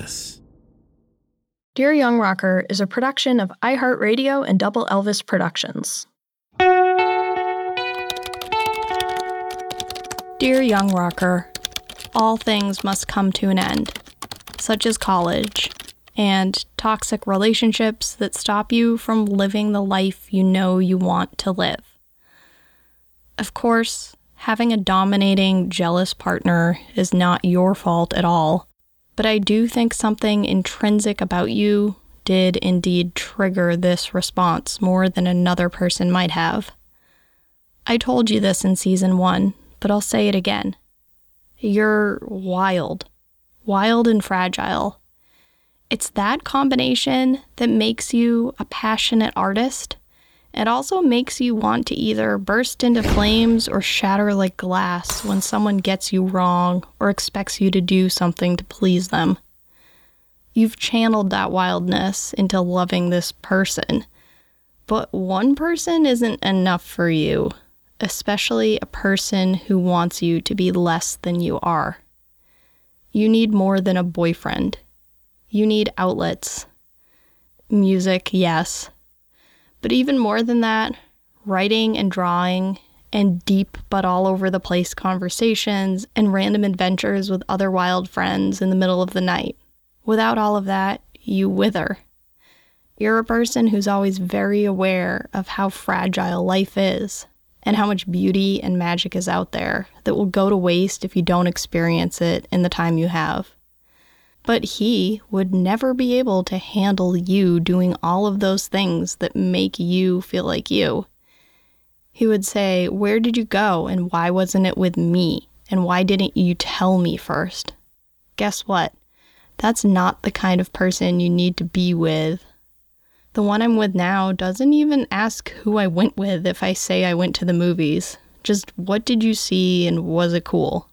Elvis. Dear Young Rocker is a production of iHeartRadio and Double Elvis Productions. Dear Young Rocker, all things must come to an end, such as college and toxic relationships that stop you from living the life you know you want to live. Of course, having a dominating, jealous partner is not your fault at all, but I do think something intrinsic about you did indeed trigger this response more than another person might have. I told you this in season one, but I'll say it again. You're wild, wild and fragile. It's that combination that makes you a passionate artist. It also makes you want to either burst into flames or shatter like glass when someone gets you wrong or expects you to do something to please them. You've channeled that wildness into loving this person. But one person isn't enough for you especially a person who wants you to be less than you are. You need more than a boyfriend. You need outlets. Music, yes. But even more than that, writing and drawing, and deep but all over the place conversations and random adventures with other wild friends in the middle of the night. Without all of that, you wither. You're a person who's always very aware of how fragile life is and how much beauty and magic is out there that will go to waste if you don't experience it in the time you have. But he would never be able to handle you doing all of those things that make you feel like you. He would say, Where did you go and why wasn't it with me? And why didn't you tell me first? Guess what? That's not the kind of person you need to be with the one I'm with now doesn't even ask who I went with if I say I went to the movies. Just what did you see and was it cool?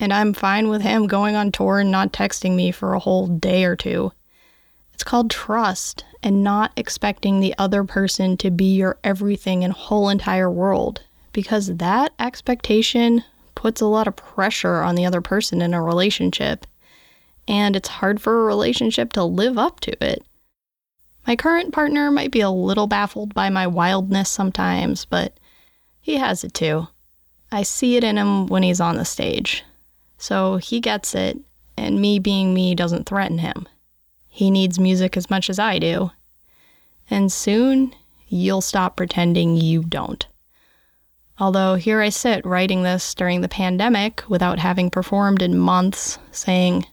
And I'm fine with him going on tour and not texting me for a whole day or two. It's called trust and not expecting the other person to be your everything and whole entire world because that expectation puts a lot of pressure on the other person in a relationship. And it's hard for a relationship to live up to it. My current partner might be a little baffled by my wildness sometimes, but he has it too. I see it in him when he's on the stage. So he gets it, and me being me doesn't threaten him. He needs music as much as I do. And soon, you'll stop pretending you don't. Although here I sit writing this during the pandemic without having performed in months, saying,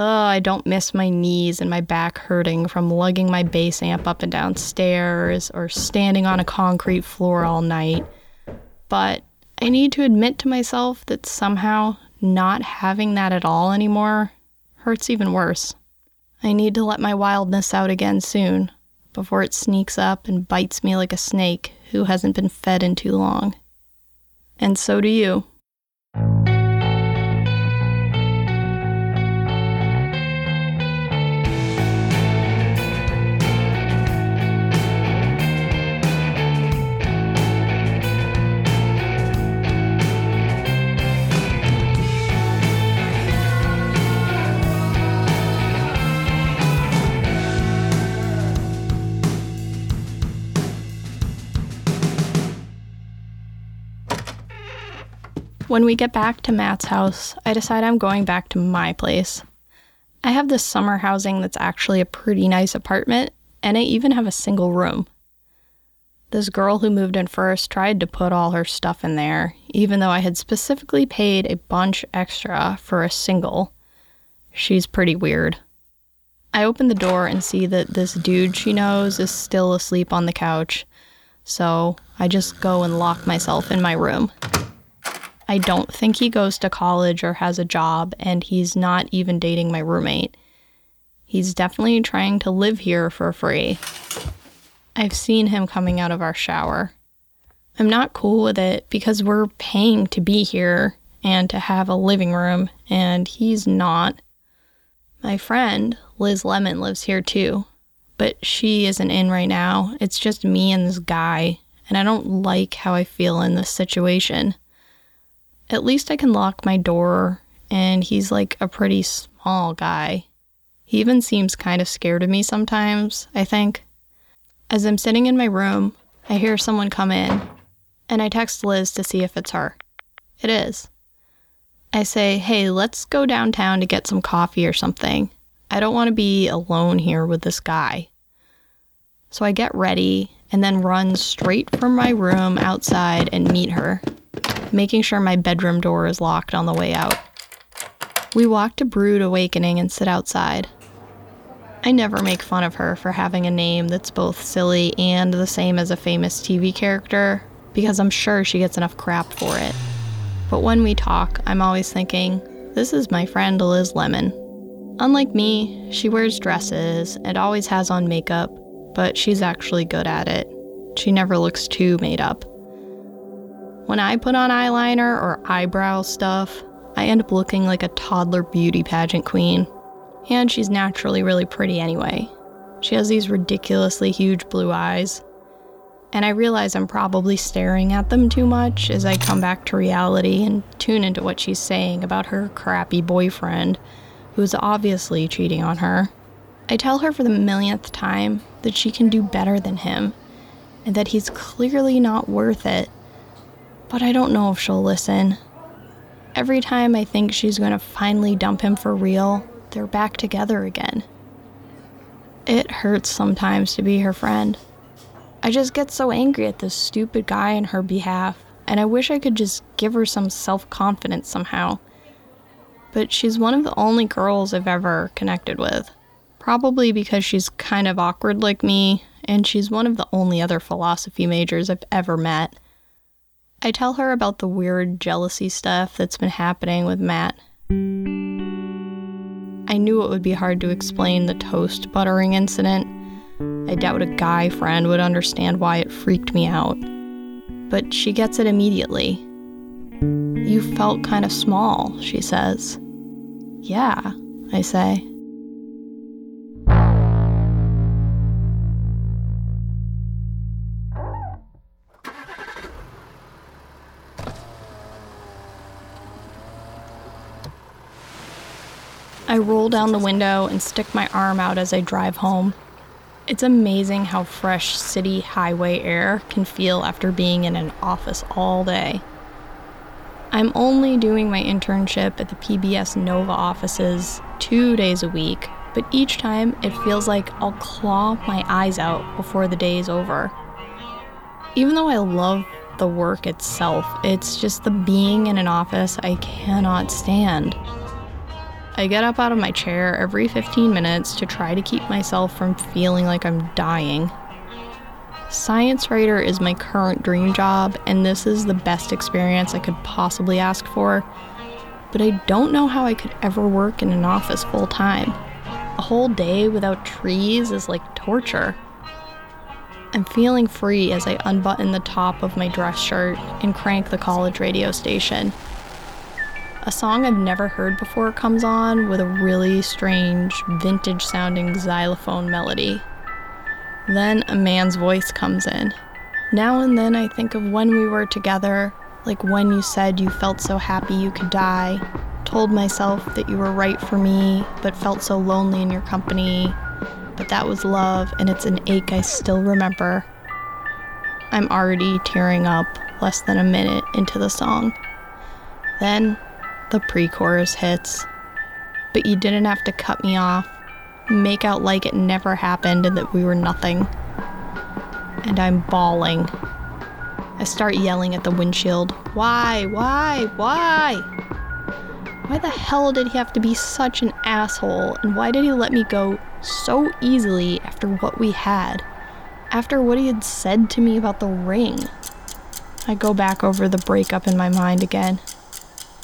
Oh, I don't miss my knees and my back hurting from lugging my bass amp up and down stairs or standing on a concrete floor all night. But I need to admit to myself that somehow not having that at all anymore hurts even worse. I need to let my wildness out again soon before it sneaks up and bites me like a snake who hasn't been fed in too long. And so do you. When we get back to Matt's house, I decide I'm going back to my place. I have this summer housing that's actually a pretty nice apartment, and I even have a single room. This girl who moved in first tried to put all her stuff in there, even though I had specifically paid a bunch extra for a single. She's pretty weird. I open the door and see that this dude she knows is still asleep on the couch, so I just go and lock myself in my room. I don't think he goes to college or has a job, and he's not even dating my roommate. He's definitely trying to live here for free. I've seen him coming out of our shower. I'm not cool with it because we're paying to be here and to have a living room, and he's not. My friend, Liz Lemon, lives here too, but she isn't in right now. It's just me and this guy, and I don't like how I feel in this situation at least I can lock my door, and he's like a pretty small guy. He even seems kind of scared of me sometimes, I think. As I'm sitting in my room, I hear someone come in, and I text Liz to see if it's her. It is. I say, hey, let's go downtown to get some coffee or something. I don't want to be alone here with this guy. So I get ready and then run straight from my room outside and meet her, making sure my bedroom door is locked on the way out. We walk to Brew'd Awakening and sit outside. I never make fun of her for having a name that's both silly and the same as a famous TV character, because I'm sure she gets enough crap for it. But when we talk, I'm always thinking, this is my friend Liz Lemon. Unlike me, she wears dresses and always has on makeup, but she's actually good at it. She never looks too made up. When I put on eyeliner or eyebrow stuff, I end up looking like a toddler beauty pageant queen and she's naturally really pretty anyway. She has these ridiculously huge blue eyes. And I realize I'm probably staring at them too much as I come back to reality and tune into what she's saying about her crappy boyfriend, who's obviously cheating on her. I tell her for the millionth time that she can do better than him and that he's clearly not worth it. But I don't know if she'll listen. Every time I think she's going to finally dump him for real, they're back together again. It hurts sometimes to be her friend. I just get so angry at this stupid guy on her behalf, and I wish I could just give her some self confidence somehow. But she's one of the only girls I've ever connected with. Probably because she's kind of awkward like me, and she's one of the only other philosophy majors I've ever met. I tell her about the weird jealousy stuff that's been happening with Matt. I knew it would be hard to explain the toast buttering incident. I doubt a guy friend would understand why it freaked me out. But she gets it immediately. You felt kind of small, she says. Yeah, I say. I roll down the window and stick my arm out as I drive home. It's amazing how fresh city highway air can feel after being in an office all day. I'm only doing my internship at the PBS Nova offices two days a week, but each time it feels like I'll claw my eyes out before the day is over. Even though I love the work itself, it's just the being in an office I cannot stand. I get up out of my chair every 15 minutes to try to keep myself from feeling like I'm dying. Science writer is my current dream job, and this is the best experience I could possibly ask for. But I don't know how I could ever work in an office full time. A whole day without trees is like torture. I'm feeling free as I unbutton the top of my dress shirt and crank the college radio station a song I've never heard before comes on with a really strange, vintage sounding xylophone melody. Then a man's voice comes in. Now and then I think of when we were together, like when you said you felt so happy you could die, told myself that you were right for me, but felt so lonely in your company. But that was love, and it's an ache I still remember. I'm already tearing up less than a minute into the song. Then the pre chorus hits. But you didn't have to cut me off, make out like it never happened and that we were nothing. And I'm bawling. I start yelling at the windshield. Why? Why? Why? Why the hell did he have to be such an asshole? And why did he let me go so easily after what we had? After what he had said to me about the ring? I go back over the breakup in my mind again.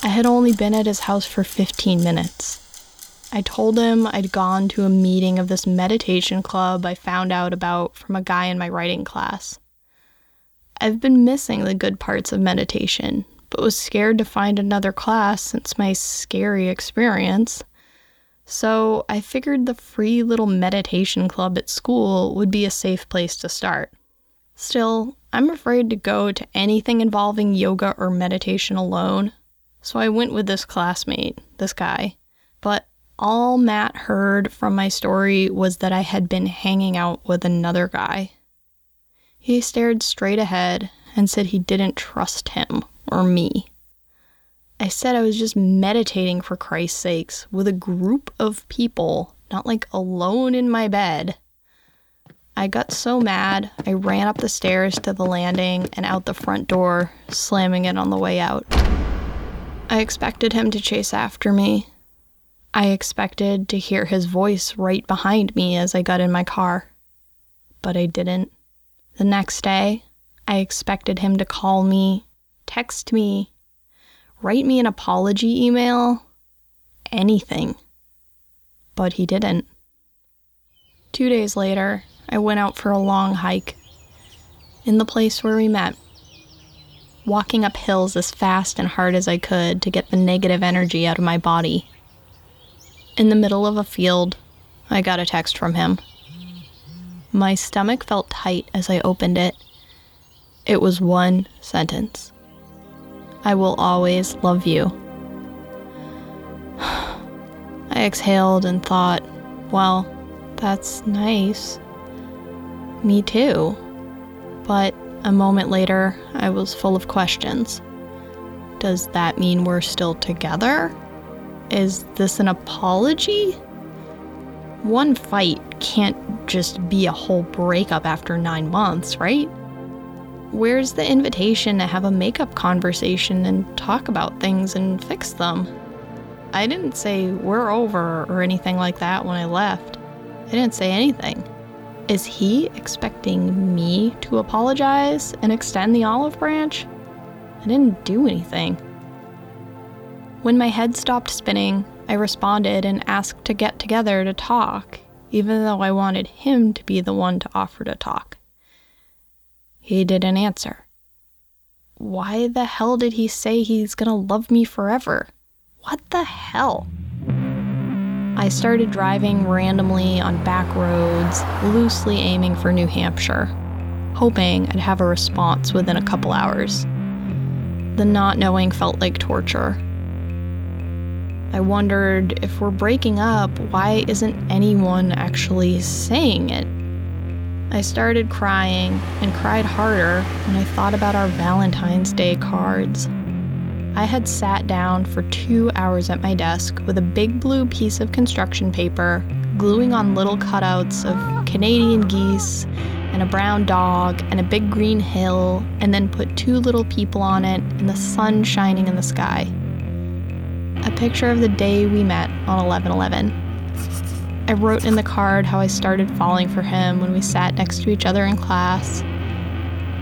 I had only been at his house for 15 minutes. I told him I'd gone to a meeting of this meditation club I found out about from a guy in my writing class. I've been missing the good parts of meditation, but was scared to find another class since my scary experience. So I figured the free little meditation club at school would be a safe place to start. Still, I'm afraid to go to anything involving yoga or meditation alone, so I went with this classmate, this guy. But all Matt heard from my story was that I had been hanging out with another guy. He stared straight ahead and said he didn't trust him or me. I said I was just meditating for Christ's sakes with a group of people, not like alone in my bed. I got so mad, I ran up the stairs to the landing and out the front door, slamming it on the way out. I expected him to chase after me. I expected to hear his voice right behind me as I got in my car. But I didn't. The next day, I expected him to call me, text me, write me an apology email, anything. But he didn't. Two days later, I went out for a long hike in the place where we met, walking up hills as fast and hard as I could to get the negative energy out of my body. In the middle of a field, I got a text from him. My stomach felt tight as I opened it. It was one sentence I will always love you. I exhaled and thought, well, that's nice. Me too. But a moment later, I was full of questions. Does that mean we're still together? Is this an apology? One fight can't just be a whole breakup after nine months, right? Where's the invitation to have a makeup conversation and talk about things and fix them? I didn't say we're over or anything like that when I left. I didn't say anything. Is he expecting me to apologize and extend the olive branch? I didn't do anything. When my head stopped spinning, I responded and asked to get together to talk, even though I wanted him to be the one to offer to talk. He didn't answer. Why the hell did he say he's gonna love me forever? What the hell? I started driving randomly on back roads, loosely aiming for New Hampshire, hoping I'd have a response within a couple hours. The not knowing felt like torture. I wondered if we're breaking up, why isn't anyone actually saying it? I started crying and cried harder when I thought about our Valentine's Day cards. I had sat down for two hours at my desk with a big blue piece of construction paper, gluing on little cutouts of Canadian geese and a brown dog and a big green hill, and then put two little people on it and the sun shining in the sky. A picture of the day we met on 11 11. I wrote in the card how I started falling for him when we sat next to each other in class,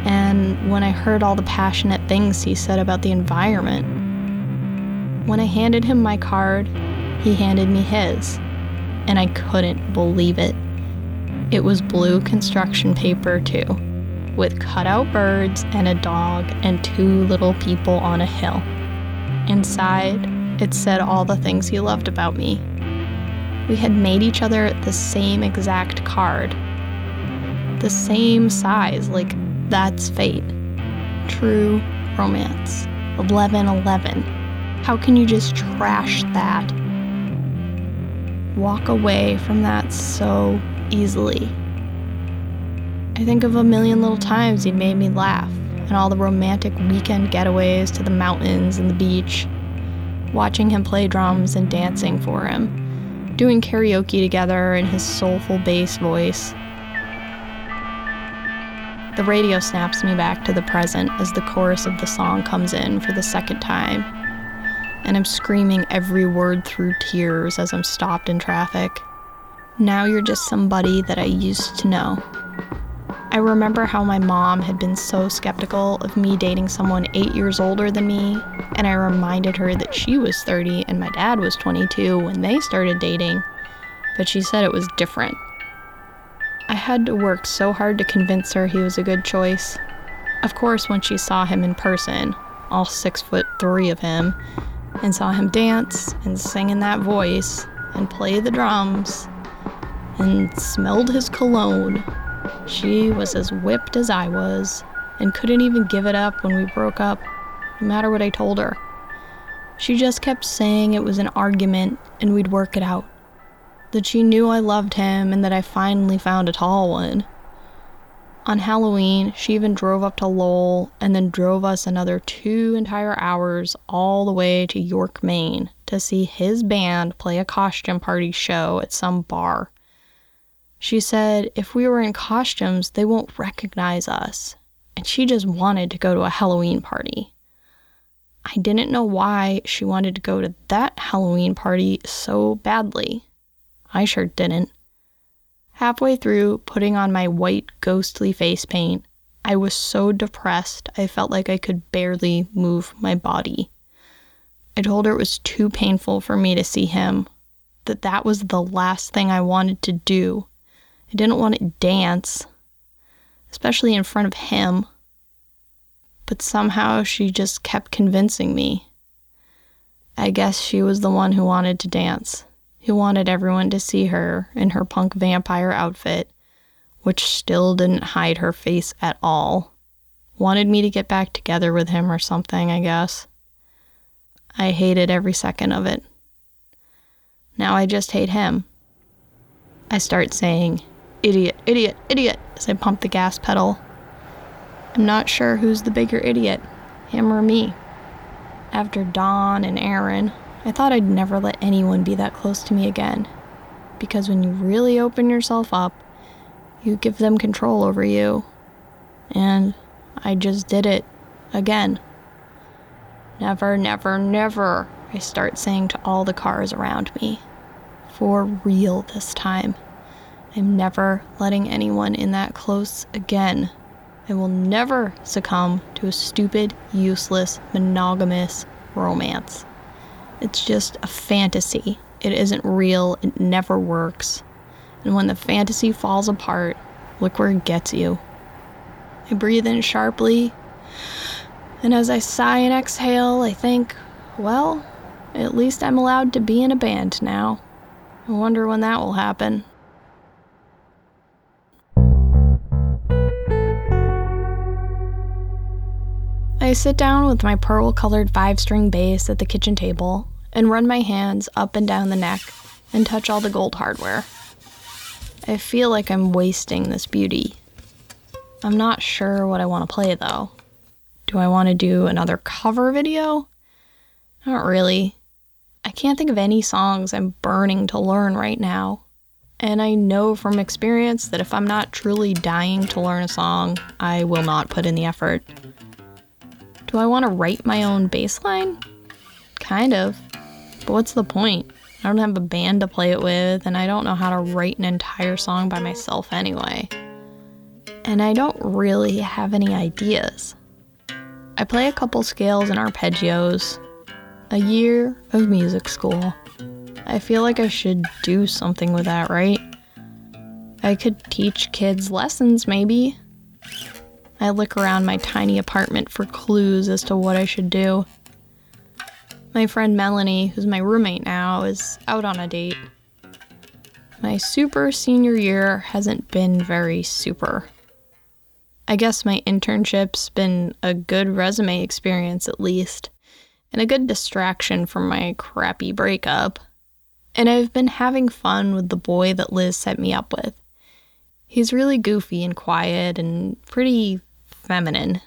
and when I heard all the passionate things he said about the environment. When I handed him my card, he handed me his, and I couldn't believe it. It was blue construction paper, too, with cutout birds and a dog and two little people on a hill. Inside, it said all the things he loved about me we had made each other the same exact card. The same size, like that's fate. True romance. 1111. How can you just trash that? Walk away from that so easily. I think of a million little times he made me laugh, and all the romantic weekend getaways to the mountains and the beach, watching him play drums and dancing for him doing karaoke together in his soulful bass voice. The radio snaps me back to the present as the chorus of the song comes in for the second time, and I'm screaming every word through tears as I'm stopped in traffic. Now you're just somebody that I used to know. I remember how my mom had been so skeptical of me dating someone eight years older than me, and I reminded her that she was 30 and my dad was 22 when they started dating, but she said it was different. I had to work so hard to convince her he was a good choice. Of course, when she saw him in person, all six foot three of him, and saw him dance and sing in that voice and play the drums and smelled his cologne she was as whipped as I was and couldn't even give it up when we broke up, no matter what I told her. She just kept saying it was an argument and we'd work it out. That she knew I loved him and that I finally found a tall one. On Halloween, she even drove up to Lowell and then drove us another two entire hours all the way to York, Maine to see his band play a costume party show at some bar. She said if we were in costumes, they won't recognize us, and she just wanted to go to a Halloween party. I didn't know why she wanted to go to that Halloween party so badly. I sure didn't. Halfway through putting on my white, ghostly face paint, I was so depressed I felt like I could barely move my body. I told her it was too painful for me to see him, that that was the last thing I wanted to do. I didn't want to dance, especially in front of him. But somehow she just kept convincing me. I guess she was the one who wanted to dance who wanted everyone to see her in her punk vampire outfit, which still didn't hide her face at all. Wanted me to get back together with him or something, I guess. I hated every second of it. Now I just hate him. I start saying, idiot, idiot, idiot, as I pump the gas pedal. I'm not sure who's the bigger idiot, him or me. After Don and Aaron, I thought I'd never let anyone be that close to me again. Because when you really open yourself up, you give them control over you. And I just did it again. Never, never, never, I start saying to all the cars around me. For real this time. I'm never letting anyone in that close again. I will never succumb to a stupid, useless, monogamous romance. It's just a fantasy. It isn't real. It never works. And when the fantasy falls apart, look where it gets you. I breathe in sharply, and as I sigh and exhale, I think, well, at least I'm allowed to be in a band now. I wonder when that will happen. I sit down with my pearl colored five string bass at the kitchen table and run my hands up and down the neck and touch all the gold hardware. I feel like I'm wasting this beauty. I'm not sure what I want to play though. Do I want to do another cover video? Not really. I can't think of any songs I'm burning to learn right now. And I know from experience that if I'm not truly dying to learn a song, I will not put in the effort. Do I want to write my own bass line? Kind of. But what's the point? I don't have a band to play it with, and I don't know how to write an entire song by myself anyway. And I don't really have any ideas. I play a couple scales and arpeggios. A year of music school. I feel like I should do something with that, right? I could teach kids lessons, maybe. I look around my tiny apartment for clues as to what I should do. My friend Melanie, who's my roommate now, is out on a date. My super senior year hasn't been very super. I guess my internship's been a good resume experience at least, and a good distraction from my crappy breakup. And I've been having fun with the boy that Liz set me up with. He's really goofy and quiet and pretty feminine.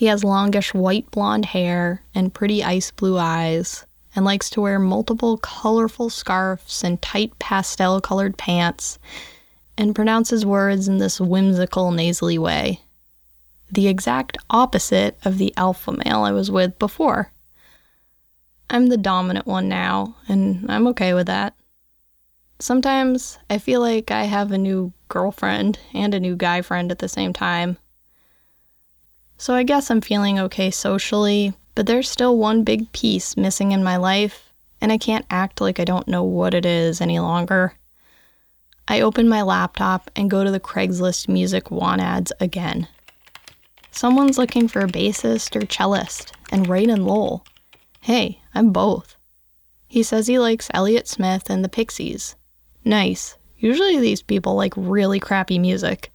He has longish white blonde hair and pretty ice blue eyes, and likes to wear multiple colorful scarves and tight pastel colored pants, and pronounces words in this whimsical, nasally way. The exact opposite of the alpha male I was with before. I'm the dominant one now, and I'm okay with that. Sometimes I feel like I have a new girlfriend and a new guy friend at the same time. So I guess I'm feeling okay socially, but there's still one big piece missing in my life, and I can't act like I don't know what it is any longer. I open my laptop and go to the Craigslist music want ads again. Someone's looking for a bassist or cellist, and in Lowell. Hey, I'm both. He says he likes Elliott Smith and the Pixies. Nice. Usually these people like really crappy music.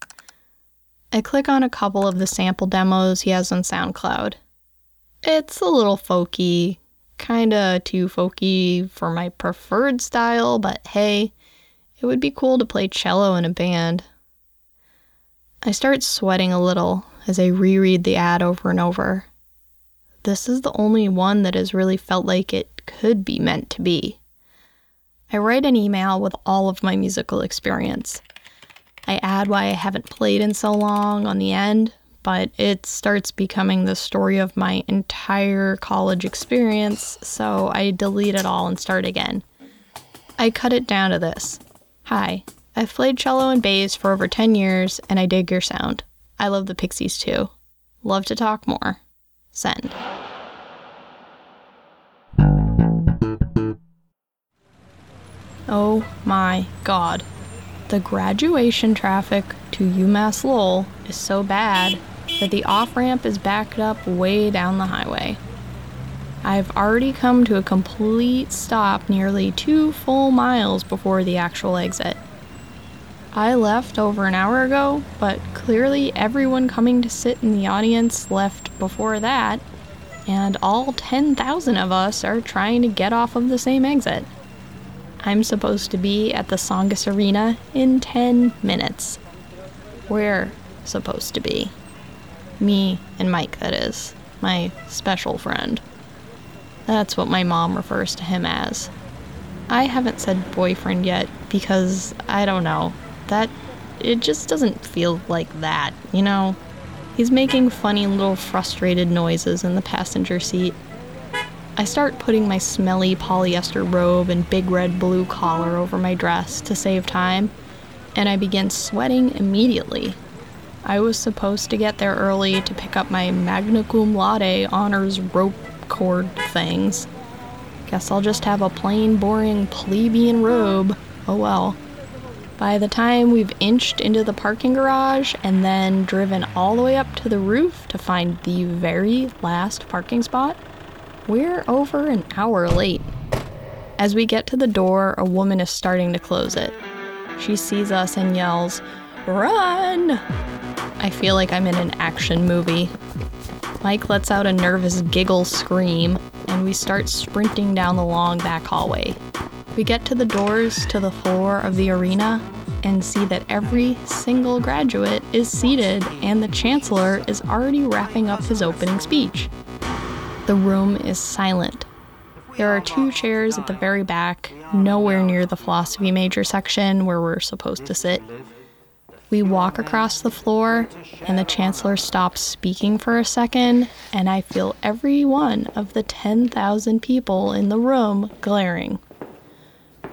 I click on a couple of the sample demos he has on SoundCloud. It's a little folky, kinda too folky for my preferred style, but hey, it would be cool to play cello in a band. I start sweating a little as I reread the ad over and over. This is the only one that has really felt like it could be meant to be. I write an email with all of my musical experience. I add why I haven't played in so long on the end, but it starts becoming the story of my entire college experience, so I delete it all and start again. I cut it down to this Hi, I've played cello and bass for over 10 years, and I dig your sound. I love the Pixies too. Love to talk more. Send. Oh my god. The graduation traffic to UMass Lowell is so bad that the off ramp is backed up way down the highway. I've already come to a complete stop nearly two full miles before the actual exit. I left over an hour ago, but clearly everyone coming to sit in the audience left before that, and all 10,000 of us are trying to get off of the same exit. I'm supposed to be at the Tsongas Arena in 10 minutes. We're supposed to be. Me and Mike, that is. My special friend. That's what my mom refers to him as. I haven't said boyfriend yet because I don't know. That. It just doesn't feel like that, you know? He's making funny little frustrated noises in the passenger seat. I start putting my smelly polyester robe and big red blue collar over my dress to save time, and I begin sweating immediately I was supposed to get there early to pick up my magna cum laude honors rope cord things. Guess I'll just have a plain, boring plebeian robe. Oh well. By the time we've inched into the parking garage and then driven all the way up to the roof to find the very last parking spot, we're over an hour late. As we get to the door, a woman is starting to close it. She sees us and yells, Run! I feel like I'm in an action movie. Mike lets out a nervous giggle scream, and we start sprinting down the long back hallway. We get to the doors to the floor of the arena and see that every single graduate is seated and the chancellor is already wrapping up his opening speech. The room is silent. There are two chairs at the very back, nowhere near the philosophy major section where we're supposed to sit. We walk across the floor, and the Chancellor stops speaking for a second, and I feel every one of the 10,000 people in the room glaring.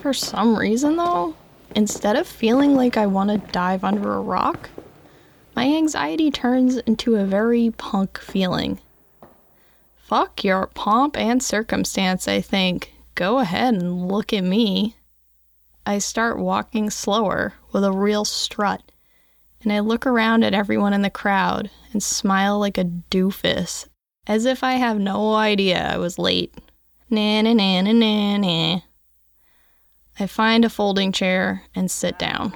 For some reason, though, instead of feeling like I want to dive under a rock, my anxiety turns into a very punk feeling. Fuck your pomp and circumstance, I think. Go ahead and look at me. I start walking slower with a real strut and I look around at everyone in the crowd and smile like a doofus, as if I have no idea I was late. Na na na na na na. I find a folding chair and sit down.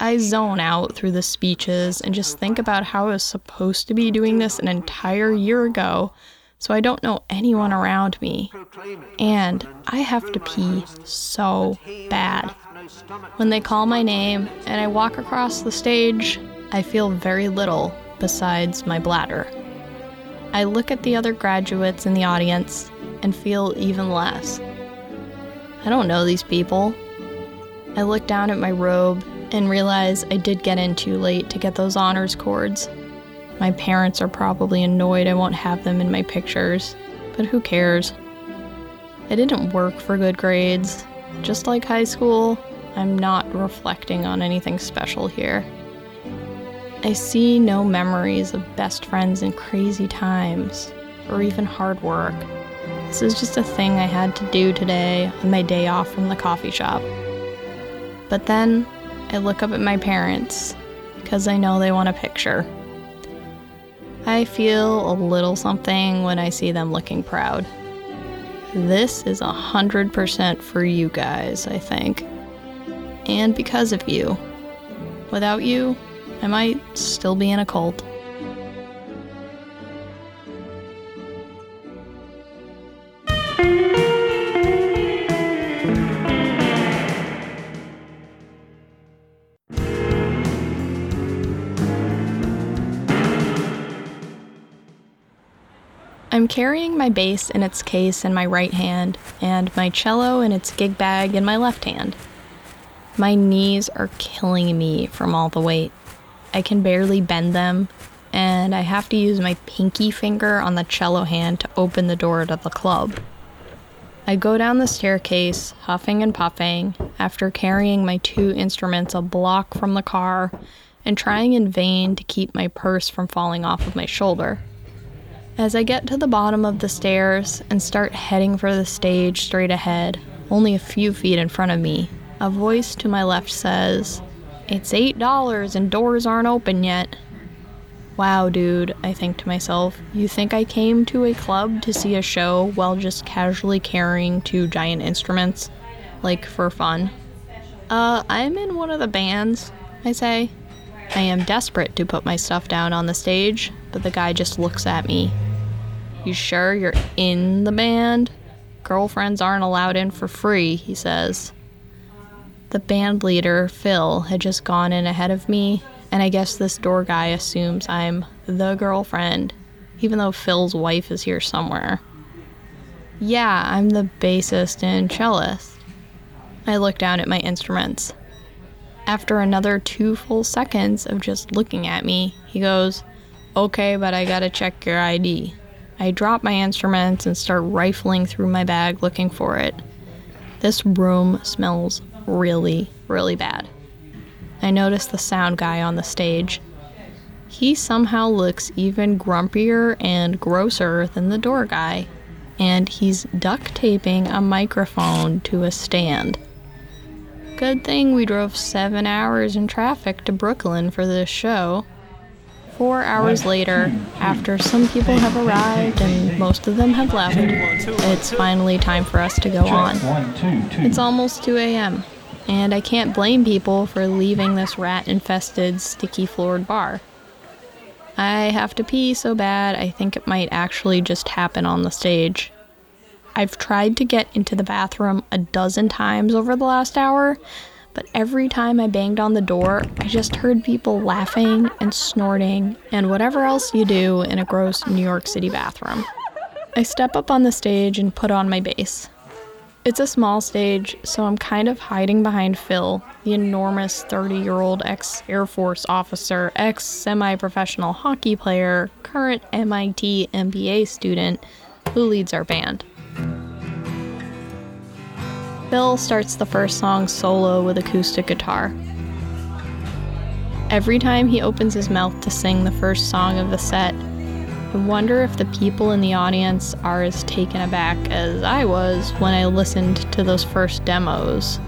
I zone out through the speeches and just think about how I was supposed to be doing this an entire year ago, so I don't know anyone around me. And I have to pee so bad. When they call my name and I walk across the stage, I feel very little besides my bladder. I look at the other graduates in the audience and feel even less. I don't know these people. I look down at my robe and realize I did get in too late to get those honors cords. My parents are probably annoyed I won't have them in my pictures, but who cares? I didn't work for good grades. Just like high school, I'm not reflecting on anything special here. I see no memories of best friends in crazy times, or even hard work. This is just a thing I had to do today on my day off from the coffee shop. But then I look up at my parents because I know they want a picture. I feel a little something when I see them looking proud. This is a hundred percent for you guys, I think and because of you. Without you, I might still be in a cult. I'm carrying my bass in its case in my right hand and my cello in its gig bag in my left hand. My knees are killing me from all the weight. I can barely bend them, and I have to use my pinky finger on the cello hand to open the door to the club. I go down the staircase, huffing and puffing, after carrying my two instruments a block from the car and trying in vain to keep my purse from falling off of my shoulder. As I get to the bottom of the stairs and start heading for the stage straight ahead, only a few feet in front of me, a voice to my left says, It's $8 and doors aren't open yet. Wow, dude, I think to myself, you think I came to a club to see a show while just casually carrying two giant instruments? Like, for fun? Uh, I'm in one of the bands, I say. I am desperate to put my stuff down on the stage, but the guy just looks at me. You sure you're in the band? Girlfriends aren't allowed in for free, he says. The band leader, Phil, had just gone in ahead of me and I guess this door guy assumes I'm the girlfriend, even though Phil's wife is here somewhere. Yeah, I'm the bassist and cellist. I look down at my instruments. After another two full seconds of just looking at me, he goes, Okay, but I gotta check your ID. I drop my instruments and start rifling through my bag looking for it. This room smells really, really bad. I notice the sound guy on the stage. He somehow looks even grumpier and grosser than the door guy, and he's duct taping a microphone to a stand. Good thing we drove seven hours in traffic to Brooklyn for this show. Four hours later, after some people have arrived and most of them have left, it's finally time for us to go on. It's almost 2 a.m and I can't blame people for leaving this rat infested, sticky floored bar. I have to pee so bad I think it might actually just happen on the stage. I've tried to get into the bathroom a dozen times over the last hour, but every time I banged on the door, I just heard people laughing and snorting and whatever else you do in a gross New York City bathroom. I step up on the stage and put on my bass. It's a small stage, so I'm kind of hiding behind Phil, the enormous 30 year old ex Air Force officer, ex semi professional hockey player, current MIT MBA student who leads our band. Phil starts the first song solo with acoustic guitar. Every time he opens his mouth to sing the first song of the set, I wonder if the people in the audience are as taken aback as I was when I listened to those first demos.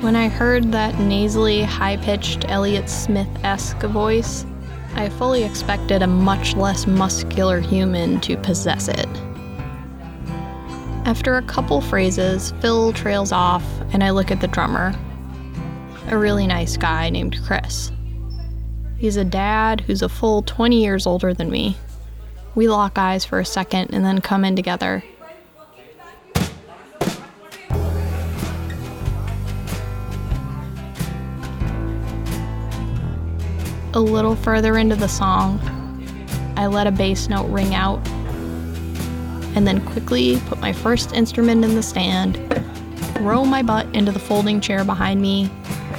When I heard that nasally, high pitched Elliott Smith esque voice, I fully expected a much less muscular human to possess it. After a couple phrases, Phil trails off, and I look at the drummer. A really nice guy named Chris. He's a dad who's a full 20 years older than me. We lock eyes for a second and then come in together. A little further into the song, I let a bass note ring out and then quickly put my first instrument in the stand, throw my butt into the folding chair behind me,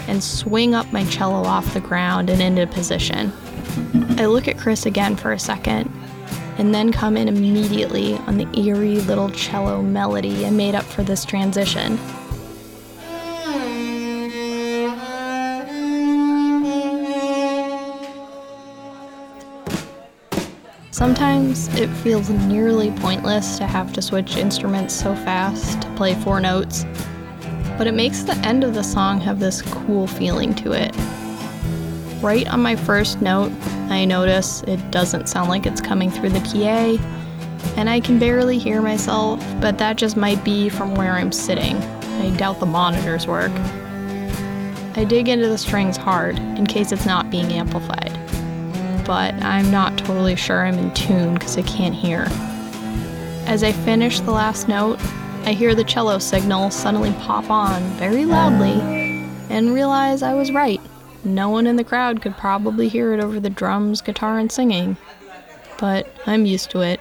and swing up my cello off the ground and into position. I look at Chris again for a second, and then come in immediately on the eerie little cello melody I made up for this transition. Sometimes it feels nearly pointless to have to switch instruments so fast to play four notes but it makes the end of the song have this cool feeling to it. Right on my first note, I notice it doesn't sound like it's coming through the PA, and I can barely hear myself, but that just might be from where I'm sitting. I doubt the monitors work. I dig into the strings hard in case it's not being amplified, but I'm not totally sure I'm in tune because I can't hear. As I finish the last note, I hear the cello signal suddenly pop on very loudly and realize I was right. No one in the crowd could probably hear it over the drums, guitar, and singing. But I'm used to it.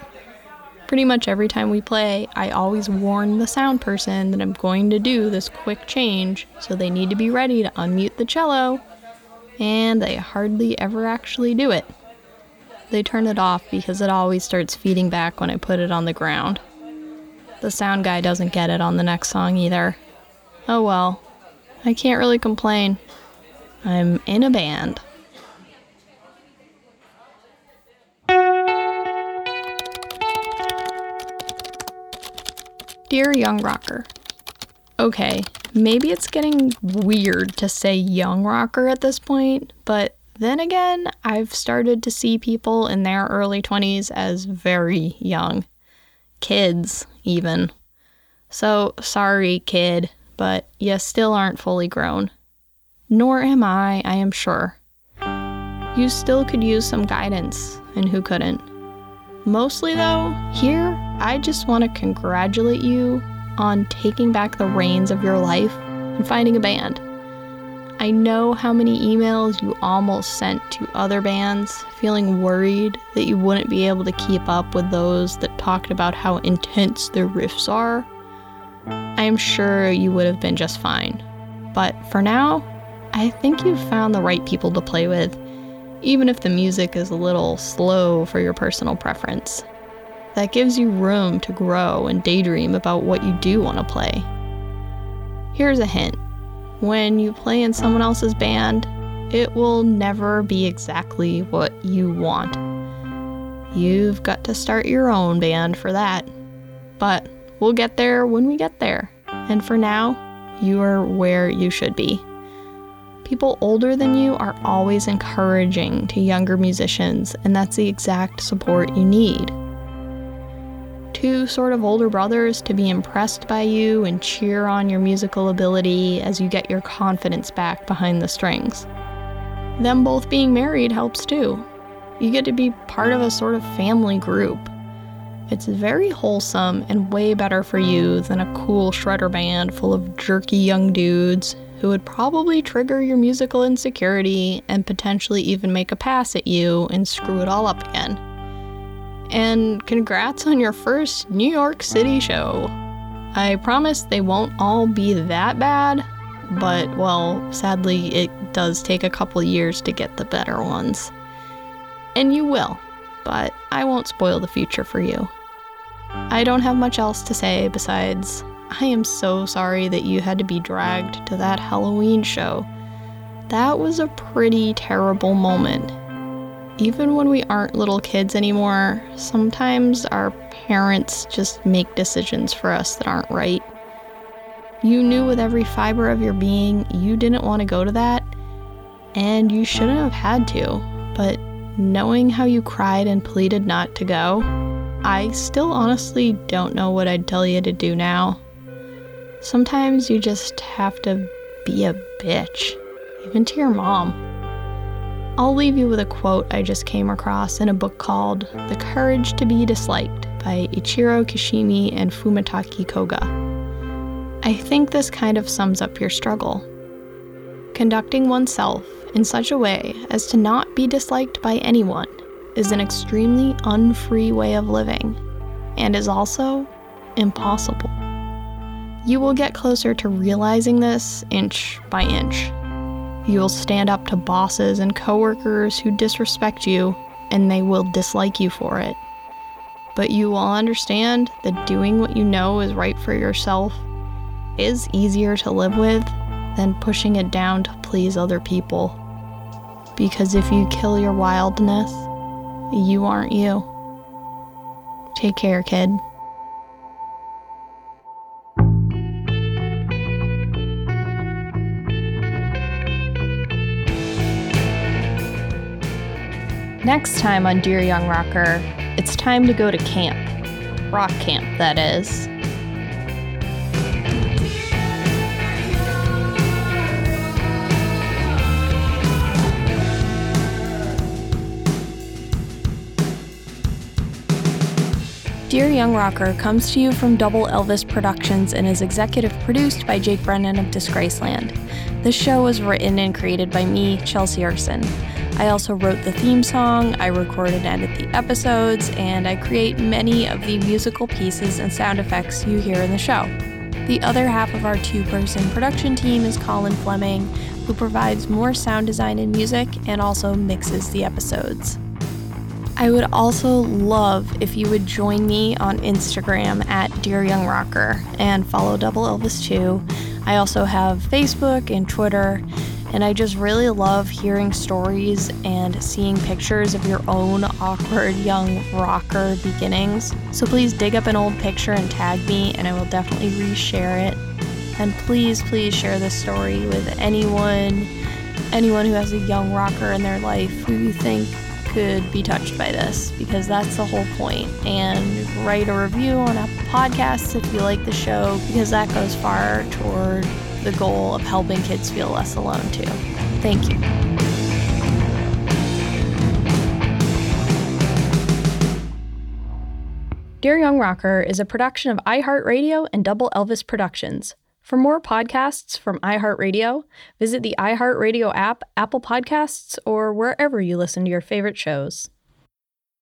Pretty much every time we play, I always warn the sound person that I'm going to do this quick change, so they need to be ready to unmute the cello, and they hardly ever actually do it. They turn it off because it always starts feeding back when I put it on the ground. The sound guy doesn't get it on the next song either. Oh well, I can't really complain. I'm in a band. Dear Young Rocker, Okay, maybe it's getting weird to say young rocker at this point, but then again, I've started to see people in their early 20s as very young. Kids, even. So, sorry, kid, but you still aren't fully grown. Nor am I, I am sure. You still could use some guidance, and who couldn't? Mostly, though, here, I just want to congratulate you on taking back the reins of your life and finding a band. I know how many emails you almost sent to other bands, feeling worried that you wouldn't be able to keep up with those that talked about how intense their riffs are. I am sure you would have been just fine. But for now, I think you've found the right people to play with even if the music is a little slow for your personal preference. That gives you room to grow and daydream about what you do want to play. Here's a hint when you play in someone else's band, it will never be exactly what you want. You've got to start your own band for that. But we'll get there when we get there. And for now, you are where you should be. People older than you are always encouraging to younger musicians, and that's the exact support you need. Two sort of older brothers to be impressed by you and cheer on your musical ability as you get your confidence back behind the strings. Them both being married helps too. You get to be part of a sort of family group. It's very wholesome and way better for you than a cool shredder band full of jerky young dudes who would probably trigger your musical insecurity and potentially even make a pass at you and screw it all up again. And congrats on your first New York City show. I promise they won't all be that bad, but well, sadly, it does take a couple years to get the better ones. And you will, but I won't spoil the future for you. I don't have much else to say besides I am so sorry that you had to be dragged to that Halloween show. That was a pretty terrible moment. Even when we aren't little kids anymore, sometimes our parents just make decisions for us that aren't right. You knew with every fiber of your being you didn't want to go to that, and you shouldn't have had to, but knowing how you cried and pleaded not to go, I still honestly don't know what I'd tell you to do now. Sometimes you just have to be a bitch, even to your mom. I'll leave you with a quote I just came across in a book called The Courage to Be Disliked by Ichiro Kishimi and Fumitake Koga. I think this kind of sums up your struggle. Conducting oneself in such a way as to not be disliked by anyone is an extremely unfree way of living and is also impossible. You will get closer to realizing this inch by inch. You will stand up to bosses and coworkers who disrespect you, and they will dislike you for it. But you will understand that doing what you know is right for yourself is easier to live with than pushing it down to please other people. Because if you kill your wildness, you aren't you. Take care, kid. Next time on Dear Young Rocker, it's time to go to camp. Rock camp, that is. Dear Young Rocker comes to you from Double Elvis Productions and is executive produced by Jake Brennan of Disgraceland. This show was written and created by me, Chelsea Erson. I also wrote the theme song, I record and edit the episodes, and I create many of the musical pieces and sound effects you hear in the show. The other half of our two person production team is Colin Fleming, who provides more sound design and music and also mixes the episodes. I would also love if you would join me on Instagram at Dear Young Rocker and follow Double Elvis too. I also have Facebook and Twitter, and I just really love hearing stories and seeing pictures of your own awkward young rocker beginnings. So please dig up an old picture and tag me, and I will definitely reshare it. And please, please share this story with anyone, anyone who has a young rocker in their life who you think could be touched by this because that's the whole point. And write a review on Apple Podcasts if you like the show because that goes far toward the goal of helping kids feel less alone too. Thank you. Dear Young Rocker is a production of iHeartRadio and Double Elvis Productions. For more podcasts from iHeartRadio, visit the iHeartRadio app, Apple Podcasts, or wherever you listen to your favorite shows.